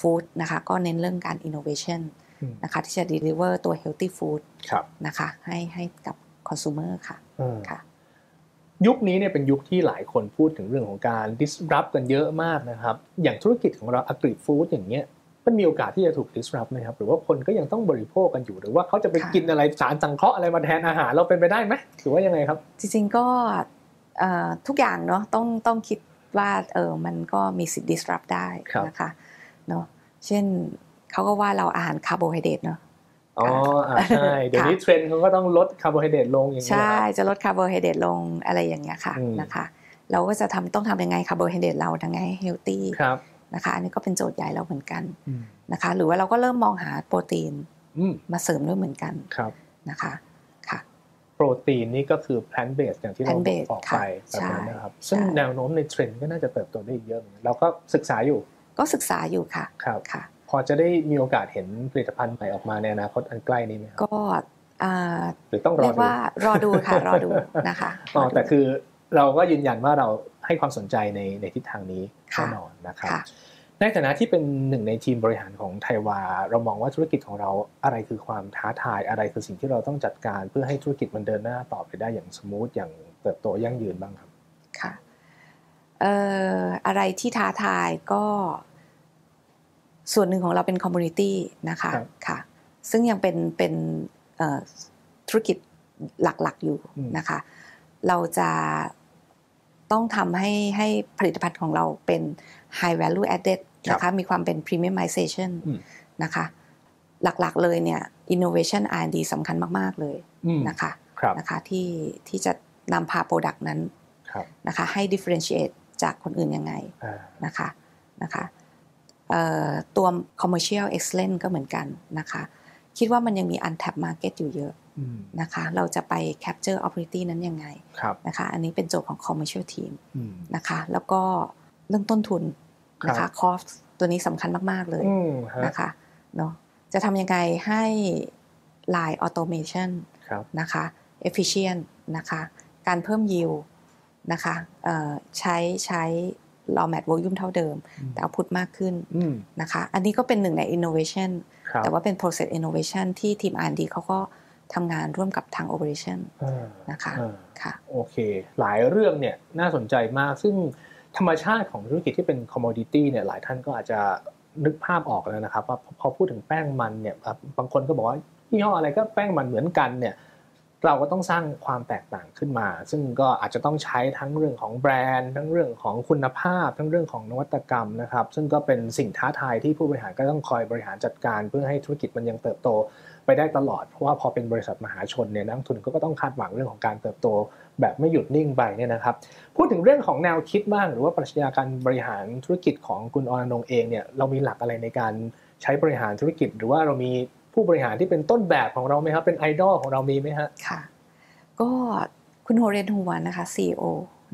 food นะคะก็เน้นเรื่องการ innovation อืมนะคะที่จะ deliver ตัว healthy food ครับนะคะให้ให้กับ consumer ค่ะเออค่ะยุคนี้เนี่ยเป็นยุคที่หลายคนพูดถึงเรื่องของการ disrupt กันเยอะมากนะครับ อย่างธุรกิจของเรา agri food อย่างเงี้ย มันมีโอกาสที่จะถูก disrupt ไหมครับหรือว่าคนก็ยังต้องบริโภคกันอยู่ หรือว่าเขาจะไปค่ะกินอะไรสารสังเคราะห์อะไรมาแทนอาหารเราเป็นไปได้ไหมหรือว่ายังไงครับ จริงๆก็เอ่อทุกอย่างเนาะต้องต้องคิดว่าเออมันก็มีสิทธิ์ disrupt ได้ครับนะคะเนาะเช่นเขาก็ว่าเราอาหารคาร์โบไฮเดรตเนาะอ๋ออ่าใช่เดี๋ยวนี้เทรนด์เขาก็ต้องลดคาร์โบไฮเดรตลงอย่างเงี้ยใช่นะครับจะลดคาร์โบไฮเดรตลงอะไรอย่างเงี้ยค่ะอืมนะคะ เราก็จะทำต้องทำยังไงคาร์โบไฮเดรตเราทำไงให้ healthy ครับ นะคะ อันนี้ก็เป็นโจทย์ใหญ่เราเหมือนกันอืมนะคะ หรือว่าเราก็เริ่มมองหาโปรตีนอืมมาเสริมด้วยเหมือนกันครับนะคะค่ะ โปรตีนนี่ก็คือ plant based อย่างที่เรา plant-based บอกไปค่ะแบบนั้นนะครับใช่ซึ่งใช่แนวโน้มในเทรนด์ก็น่าจะเติบโตได้อีกเยอะเหมือนกันเราก็ศึกษาอยู่ ก็ศึกษาอยู่ค่ะครับค่ะ พอจะได้มีโอกาสเห็นผลิตภัณฑ์ใหม่ออกมาในอนาคตอันใกล้นี้ไหมครับก็อ่าหรือต้องรอเรียกดูว่ารอดูค่ะรอดูนะคะอ๋อรดูแต่คือเราก็ยืนยันว่าเรา ให้ความสนใจในในทิศทางนี้ค่ะแน่นอนนะครับค่ะในฐานะที่เป็นหนึ่งในทีมบริหารของไทยวา เรามองว่าธุรกิจของเราอะไรคือความท้าทายอะไรคือสิ่งที่เราต้องจัดการ เพื่อให้ธุรกิจมันเดินหน้าต่อไปได้อย่าง smooth อย่างเติบโตยั่งยืนบ้างครับค่ะเอ่ออะไรที่ท้าทายก็ ส่วนหนึ่งของเราเป็น commodity นะคะครับค่ะ ซึ่งยังเป็นเป็นเอ่อธุรกิจหลักๆอยู่อืมนะคะ เราจะ ต้องทำให้ให้ผลิตภัณฑ์ของเราเป็น high value added นะคะมีความเป็น premiumization อืมนะคะหลักๆเลยเนี่ย innovation R&D สำคัญมาก ๆ เลยอืมนะคะครับนะคะที่ที่จะนำพา Product นั้นครับนะคะให้ differentiate จากคนอื่นยังไงอ่านะคะนะคะเอ่อตัว commercial excellence ก็เหมือนกันนะคะ คิดว่ามันยังมี untapped market อยู่เยอะอืมนะคะ เราจะไป capture opportunity นั้นยังไงครับนะคะ อันนี้เป็นโจทย์ของ commercial team อืมนะคะ แล้วก็เรื่องต้นทุนนะครัคะบ cost ตัวนี้สำคัญมาก ๆ เลยอืมฮะนะคะเนาะจะทำยังไงให้ line automation ครับนะคะ efficient นะคะ การเพิ่ม yield นะคะ เอ่อใช้ใช้ raw mat volume เท่าเดิมอืมแต่ output มากขึ้นอืมนะคะ อันนี้ก็เป็นหนึ่งใน innovation ครับแต่ว่าเป็น process innovation ที่ทีม R&D เขาก็ทำงานร่วมกับทาง operation อ่านะคะอ่าค่ะโอเค หลายเรื่องเนี่ยน่าสนใจมากซึ่งธรรมชาติของธุรกิจที่เป็น commodity เนี่ยหลายท่านก็อาจจะนึกภาพออกแล้วนะครับว่าพอพูดถึงแป้งมันเนี่ยอะบางคนก็บอกว่ายี่ห้ออะไรก็แป้งมันเหมือนกันเนี่ย เราก็ต้องสร้างความแตกต่างขึ้นมา ซึ่งก็อาจจะต้องใช้ทั้งเรื่องของแบรนด์ ทั้งเรื่องของคุณภาพ ทั้งเรื่องของนวัตกรรมนะครับ ซึ่งก็เป็นสิ่งท้าทายที่ผู้บริหารก็ต้องคอยบริหารจัดการ เพื่อให้ธุรกิจมันยังเติบโตไปได้ตลอด เพราะว่าพอเป็นบริษัทมหาชนเนี่ยนักทุนก็ต้องคาดหวังเรื่องของการเติบโต แบบไม่หยุดนิ่งไปเนี่ยนะครับ พูดถึงเรื่องของแนวคิดบ้าง หรือว่าปรัชญาการบริหารธุรกิจของคุณอรนงค์เองเนี่ย เรามีหลักอะไรในการใช้บริหารธุรกิจ หรือว่าเรามี ผู้บริหารที่เป็นต้นแบบของเราไหมครับ เป็นไอดอลของเรามีไหมฮะค่ะ ก็คุณโฮเรนฮัวนะคะ CEO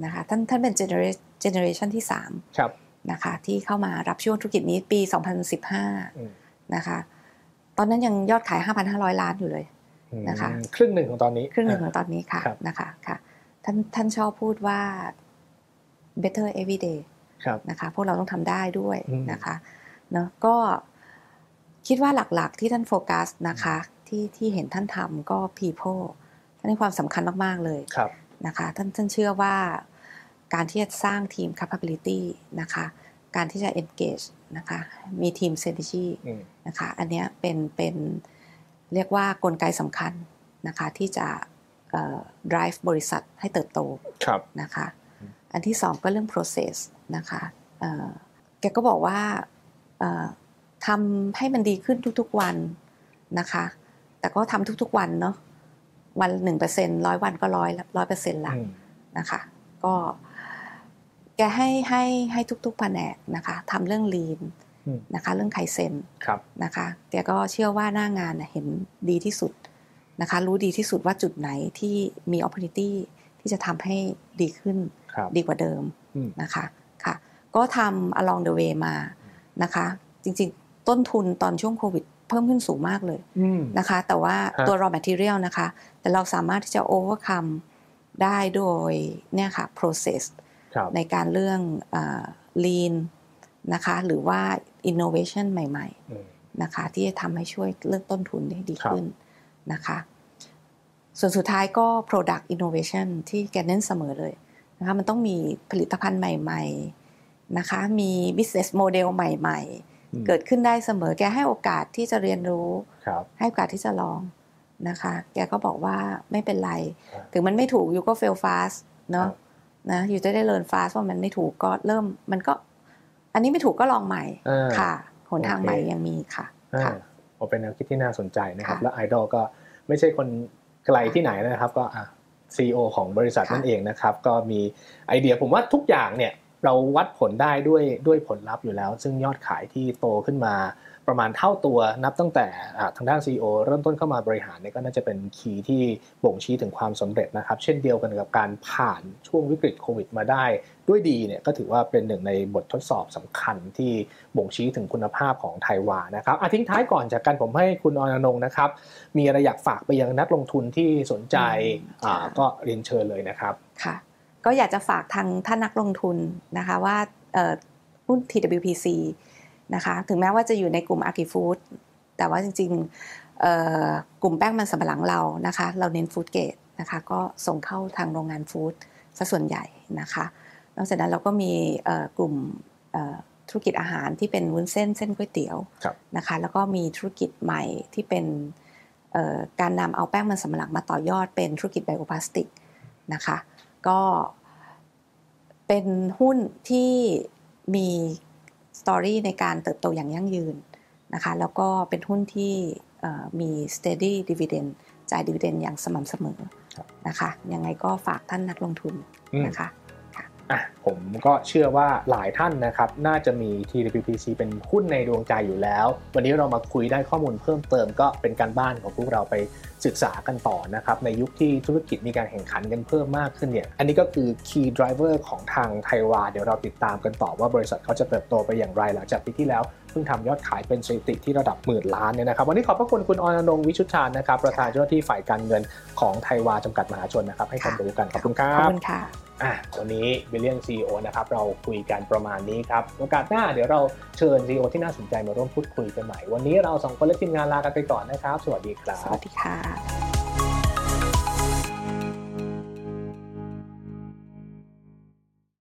นะคะท่านท่านเป็น generation generation ที่3ครับนะคะที่เข้ามารับช่วงธุรกิจนี้ปีอืม2015นะคะตอนนั้นยังยอดขาย 5,500 ล้านอยู่เลยนะคะอืมครึ่งหนึ่งของตอนนี้ ครึ่งหนึ่งของตอนนี้ค่ะครับนะคะค่ะท่านท่านชอบพูดว่า better every day ครับนะคะพวกเราต้องทำได้ด้วยอืมนะคะเนาะก็ คิดว่าหลักๆ ที่ท่านโฟกัสนะคะ ที่ที่เห็นท่านทำก็ people ท่านให้ความสำคัญมาก ๆ เลยครับนะคะท่านท่านเชื่อว่าการที่จะสร้างทีม capability นะคะ การที่จะ engage นะคะ มีทีม synergy อืมนะคะ อันเนี้ยเป็นเป็นเรียกว่ากลไกสำคัญนะคะที่จะเอ่อ drive บริษัทให้เติบโตครับนะคะอืมอันที่สองก็เรื่อง process นะคะเอ่อแกก็บอกว่าเอ่อ ทำให้มันดีขึ้นทุกๆวันนะคะ แต่ก็ทำทุกๆวันเนาะวันหนึ่งเปอร์เซ็นร้อยวันก็ร้อยร้อยเปอร์เซ็นต์ละอืมนะคะ ก็แกให้ให้ให้ทุกๆแผนกนะคะทำเรื่อง lean อืมนะคะเรื่องไคเซนครับนะคะแกก็เชื่อว่าหน้างานน่ะเห็นดีที่สุดนะคะ รู้ดีที่สุดว่าจุดไหนที่มี opportunity ที่จะทำให้ดีขึ้นครับดีกว่าเดิมอืมนะคะค่ะ ก็ทำ along the way มานะคะ จริงๆ ต้นทุนตอนช่วงโควิด เพิ่มขึ้นสูงมากเลยอืมนะคะ แต่ว่าฮะตัว raw material นะคะ แต่เราสามารถที่จะ overcome ได้โดยเนี่ยค่ะ process ครับในการเรื่องเอ่อ lean นะคะหรือว่า innovation ใหม่ๆอืมนะคะ ที่จะทำให้ช่วยเรื่องต้นทุนได้ดีครับขึ้นนะคะ ส่วนสุดท้ายก็ product innovation ที่แกเน้นเสมอเลยนะคะมันต้องมีผลิตภัณฑ์ใหม่ ๆ นะคะ มี business model ใหม่อืมๆ เกิดขึ้นได้เสมอ แกให้โอกาสที่จะเรียนรู้ครับให้โอกาสที่จะลองนะคะ แกก็บอกว่าไม่เป็นไรครับถึงมันไม่ถูกอยู่ก็ fail fast เนาะครับนะอยู่จะได้ learn fast ว่ามันไม่ถูกก็เริ่มมันก็ อันนี้ไม่ถูกก็ลองใหม่อ่าค่ะหนทางโอเคใหม่ยังมีค่ะอ่าค่ะโอเป็นแนวคิดที่น่าสนใจนะครับค่ะและไอดอลก็ไม่ใช่คนไกลที่ไหนนะครับ ก็อะซีอของบริษัทค่ะนั่นเองนะครับ ก็มีไอเดียผมว่าทุกอย่างเนี่ย เราวัดผลได้ด้วยด้วยผลลัพธ์อยู่แล้ว ซึ่งยอดขายที่โตขึ้นมาประมาณเท่าตัวนับตั้งแต่อ่าทางด้าน CEO เริ่มต้นเข้ามาบริหารเนี่ยก็น่าจะเป็นคีย์ที่บ่งชี้ถึงความสำเร็จนะครับ เช่นเดียวกันกับการผ่านช่วงวิกฤตโควิดมาได้ด้วยดีเนี่ยก็ถือว่าเป็นหนึ่งในบททดสอบสำคัญที่บ่งชี้ถึงคุณภาพของไทยวานะครับอะทิ้งท้ายก่อนจากกันผมให้คุณอรนงค์นะครับ มีอะไรอยากฝากไปยังนักลงทุนที่สนใจอืมอ่าค่ะก็เรียนเชิญเลยนะครับค่ะ ก็อยากจะฝากทางท่านนักลงทุนนะคะว่าเอ่อหุ้น TWPC นะคะถึงแม้ว่าจะอยู่ในกลุ่ม Agri Food แต่ว่าจริงๆเอ่อกลุ่มแป้งมันสำปะหลังเรานะคะ เราเน้นฟู้ดเกรดนะคะก็ส่งเข้าทางโรงงานฟู้ดซะส่วนใหญ่นะคะนอกจากนั้นเราก็มีเอ่อกลุ่มเอ่อธุรกิจอาหารที่เป็นวุ้นเส้นเส้นก๋วยเตี๋ยวครับนะคะแล้วก็มีธุรกิจใหม่ที่เป็นเอ่อการนำเอาแป้งมันสำปะหลังมาต่อยอดเป็นธุรกิจไบโอพลาสติกนะคะ ก็เป็นหุ้นที่มีสตอรี่ในการเติบโตอย่างยั่งยืนนะคะแล้วก็เป็นหุ้นที่เอ่อมี steady dividend จ่าย dividend อย่างสม่ำเสมอครับนะคะยังไงก็ฝากท่านนักลงทุนอืมนะคะ อะผมก็เชื่อว่าหลายท่านนะครับน่าจะมี TWPC เป็นหุ้นในดวงใจอยู่แล้ว วันนี้เรามาคุยได้ข้อมูลเพิ่มเติมก็เป็นการบ้านของพวกเราไปศึกษากันต่อนะครับในยุคที่ธุรกิจมีการแข่งขันกันเพิ่มมากขึ้นเนี่ยอันนี้ก็คือ key driver ของทางไทยวาเดี๋ยวเราติดตามกันต่อว่าบริษัทเขาจะเติบโตไปอย่างไรหลังจากปีที่แล้วเพิ่งทำยอดขายเป็นสถิติที่ระดับหมื่นล้านเนี่ยนะครับวันนี้ขอบพระคุณคุณอรนงค์วิชุชานนะครับประธานเจ้าหน้าที่ฝ่ายการเงินของไทยวาจำกัดมหาชนนะครับให้ความรู้กันขอบคุณครัขอบคุณค่ะ อะวันนี้วิลเลียมซีโอนะครับเราคุยกันประมาณนี้ครับโอกาสหน้าเดี๋ยวเราเชิญซีอที่น่าสนใจมาร่วมพูดคุยกันใหม่ วันนี้เราสองคนและทีมงานลากันไปก่อนนะครับ สวัสดีครับ สวัสดีค่ะ